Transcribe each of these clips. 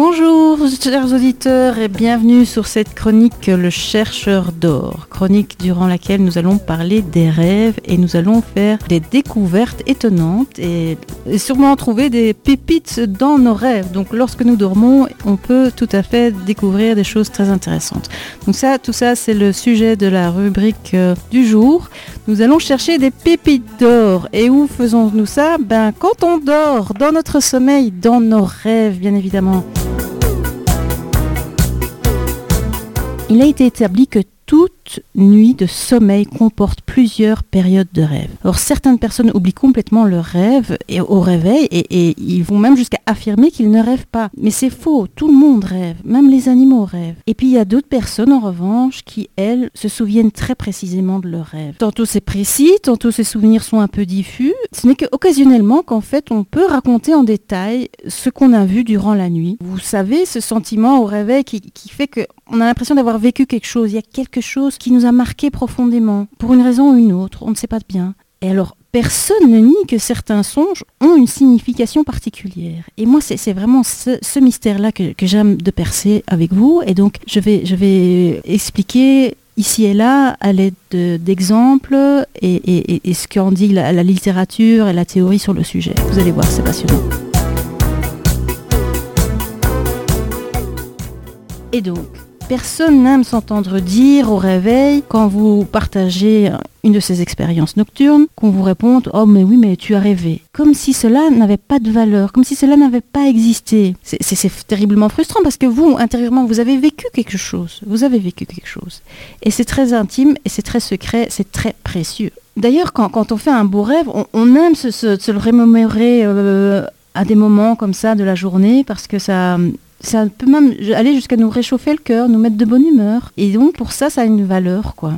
Bonjour chers auditeurs et bienvenue sur cette chronique Le chercheur d'or, chronique durant laquelle nous allons parler des rêves et nous allons faire des découvertes étonnantes et, sûrement trouver des pépites dans nos rêves. Donc lorsque nous dormons, on peut tout à fait découvrir des choses très intéressantes. Donc ça, tout ça, c'est le sujet de la rubrique euh, du jour. Nous allons chercher des pépites d'or. Et où faisons-nous ça? Ben quand on dort, dans notre sommeil, dans nos rêves, bien évidemment. Il a été établi que toute nuit de sommeil comporte plusieurs périodes de rêve. Alors certaines personnes oublient complètement leur rêve et au réveil et, ils vont même jusqu'à affirmer qu'ils ne rêvent pas. Mais c'est faux, tout le monde rêve, même les animaux rêvent. Et puis il y a d'autres personnes en revanche qui, elles, se souviennent très précisément de leurs rêves. Tantôt c'est précis, tantôt ces souvenirs sont un peu diffus. Ce n'est qu'occasionnellement qu'en fait on peut raconter en détail ce qu'on a vu durant la nuit. Vous savez, ce sentiment au réveil qui fait qu'on a l'impression d'avoir vécu quelque chose. Il y a quelque chose qui nous a marqué profondément, pour une raison ou une autre, on ne sait pas bien. Et alors, personne ne nie que certains songes ont une signification particulière. Et moi, c'est vraiment ce, mystère-là que, j'aime de percer avec vous. Et donc, je vais, je vais expliquer ici et là à l'aide d'exemples et, ce qu'en dit la, la littérature et la théorie sur le sujet. Vous allez voir, c'est passionnant. Et donc, Personne n'aime s'entendre dire au réveil, quand vous partagez une de ces expériences nocturnes, qu'on vous réponde Oh, mais oui, mais tu as rêvé. Comme si cela n'avait pas de valeur, comme si cela n'avait pas existé. C'est terriblement frustrant parce que vous, intérieurement, vous avez vécu quelque chose. Vous avez vécu quelque chose. Et c'est très intime et c'est très secret, c'est très précieux. D'ailleurs, quand, on fait un beau rêve, on, aime se, le remémorer euh, à des moments comme ça de la journée parce que ça, ça peut même aller jusqu'à nous réchauffer le cœur, nous mettre de bonne humeur. Et donc pour ça, ça a une valeur, quoi.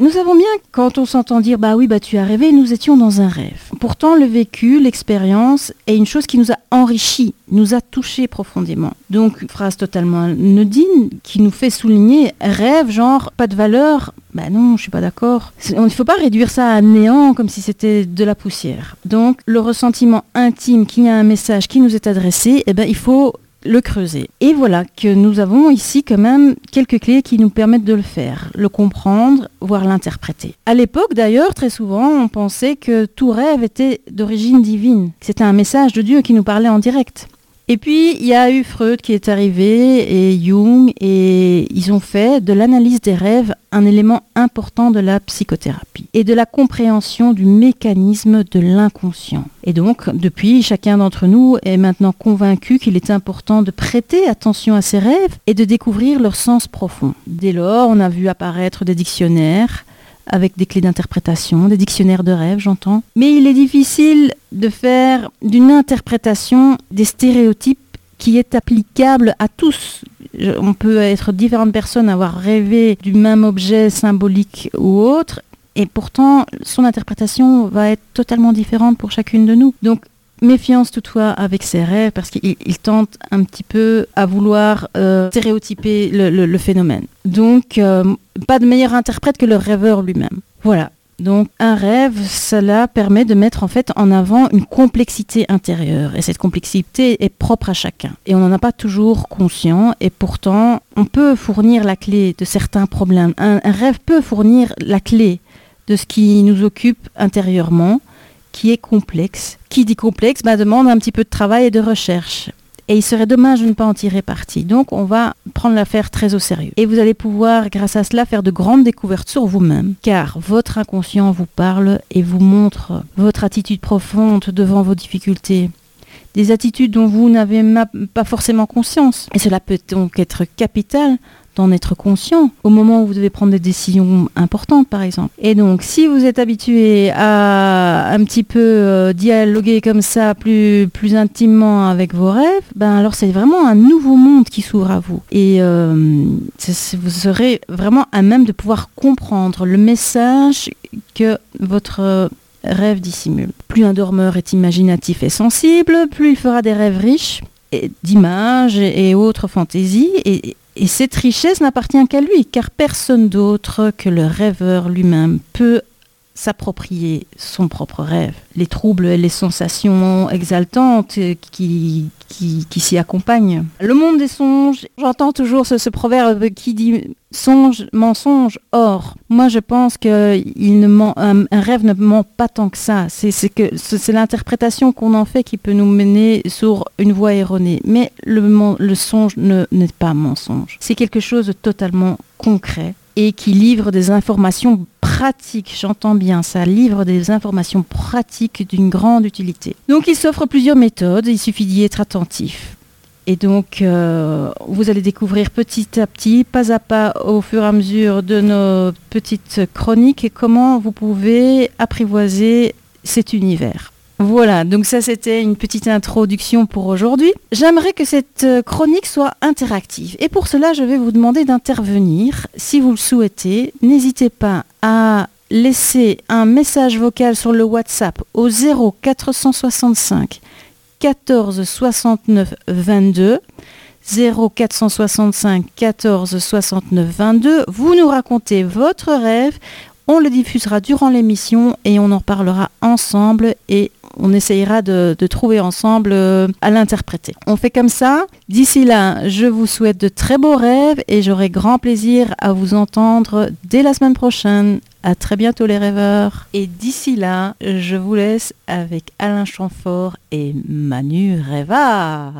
Nous savons bien, quand on s'entend dire bah oui, bah tu as rêvé, nous étions dans un rêve. Pourtant, le vécu, l'expérience est une chose qui nous a enrichi, nous a touchés profondément. Donc, phrase totalement anodine qui nous fait souligner rêve, genre pas de valeur. Bah non, je suis pas d'accord. Il ne faut pas réduire ça à néant comme si c'était de la poussière. Donc, le ressentiment intime qu'il y a un message qui nous est adressé, eh ben, il faut le creuser. Et voilà que nous avons ici quand même quelques clés qui nous permettent de le faire, le comprendre, voire l'interpréter. À l'époque d'ailleurs, très souvent, on pensait que tout rêve était d'origine divine. C'était un message de Dieu qui nous parlait en direct. Et puis, il y a eu Freud qui est arrivé et Jung, et ils ont fait de l'analyse des rêves un élément important de la psychothérapie et de la compréhension du mécanisme de l'inconscient. Et donc, depuis, chacun d'entre nous est maintenant convaincu qu'il est important de prêter attention à ses rêves et de découvrir leur sens profond. Dès lors, on a vu apparaître des dictionnaires avec des clés d'interprétation, des dictionnaires de rêves, j'entends. Mais il est difficile de faire d'une interprétation des stéréotypes qui est applicable à tous. On peut être différentes personnes, avoir rêvé du même objet symbolique ou autre, et pourtant son interprétation va être totalement différente pour chacune de nous. Donc méfiance toutefois avec ses rêves parce qu'il tente un petit peu à vouloir euh, stéréotyper le, phénomène. Donc, euh, pas de meilleur interprète que le rêveur lui-même. Voilà. Donc un rêve, cela permet de mettre en fait en avant une complexité intérieure. Et cette complexité est propre à chacun. Et on n'en a pas toujours conscient. Et pourtant, on peut fournir la clé de certains problèmes. un rêve peut fournir la clé de ce qui nous occupe intérieurement qui est complexe. Qui dit complexe bah, demande un petit peu de travail et de recherche. Et il serait dommage de ne pas en tirer parti. Donc on va prendre l'affaire très au sérieux. Et vous allez pouvoir, grâce à cela, faire de grandes découvertes sur vous-même, car votre inconscient vous parle et vous montre votre attitude profonde devant vos difficultés. Des attitudes dont vous n'avez pas forcément conscience. Et cela peut donc être capital d'en être conscient au moment où vous devez prendre des décisions importantes, par exemple. Et donc, si vous êtes habitué à un petit peu euh, dialoguer comme ça plus, plus intimement avec vos rêves, ben alors c'est vraiment un nouveau monde qui s'ouvre à vous. Et euh, vous serez vraiment à même de pouvoir comprendre le message que votre rêve dissimule. Plus un dormeur est imaginatif et sensible, plus il fera des rêves riches d'images et autres fantaisies. Et, et cette richesse n'appartient qu'à lui, car personne d'autre que le rêveur lui-même peut s'approprier son propre rêve, les troubles et les sensations exaltantes qui, s'y accompagnent. Le monde des songes, j'entends toujours ce, proverbe qui dit songe, mensonge, or. Moi, je pense que il ne un, rêve ne ment pas tant que ça. C'est l'interprétation qu'on en fait qui peut nous mener sur une voie erronée. Mais le, le songe n'est pas mensonge. C'est quelque chose de totalement concret et qui livre des informations pratiques, j'entends bien ça, livre des informations pratiques d'une grande utilité. Donc il s'offre plusieurs méthodes, il suffit d'y être attentif. Et donc, euh, vous allez découvrir petit à petit, pas à pas, au fur et à mesure de nos petites chroniques, comment vous pouvez apprivoiser cet univers. Voilà, donc ça c'était une petite introduction pour aujourd'hui. J'aimerais que cette euh, chronique soit interactive et pour cela je vais vous demander d'intervenir. Si vous le souhaitez, n'hésitez pas à laisser un message vocal sur le WhatsApp au 0465 14 69 22. 0465 14 69 22. Vous nous racontez votre rêve. On le diffusera durant l'émission et on en parlera ensemble et on essayera de, trouver ensemble euh, à l'interpréter. On fait comme ça. D'ici là, je vous souhaite de très beaux rêves et j'aurai grand plaisir à vous entendre dès la semaine prochaine. À très bientôt les rêveurs. Et d'ici là, je vous laisse avec Alain Chamfort et Manu Rêva.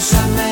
jamais.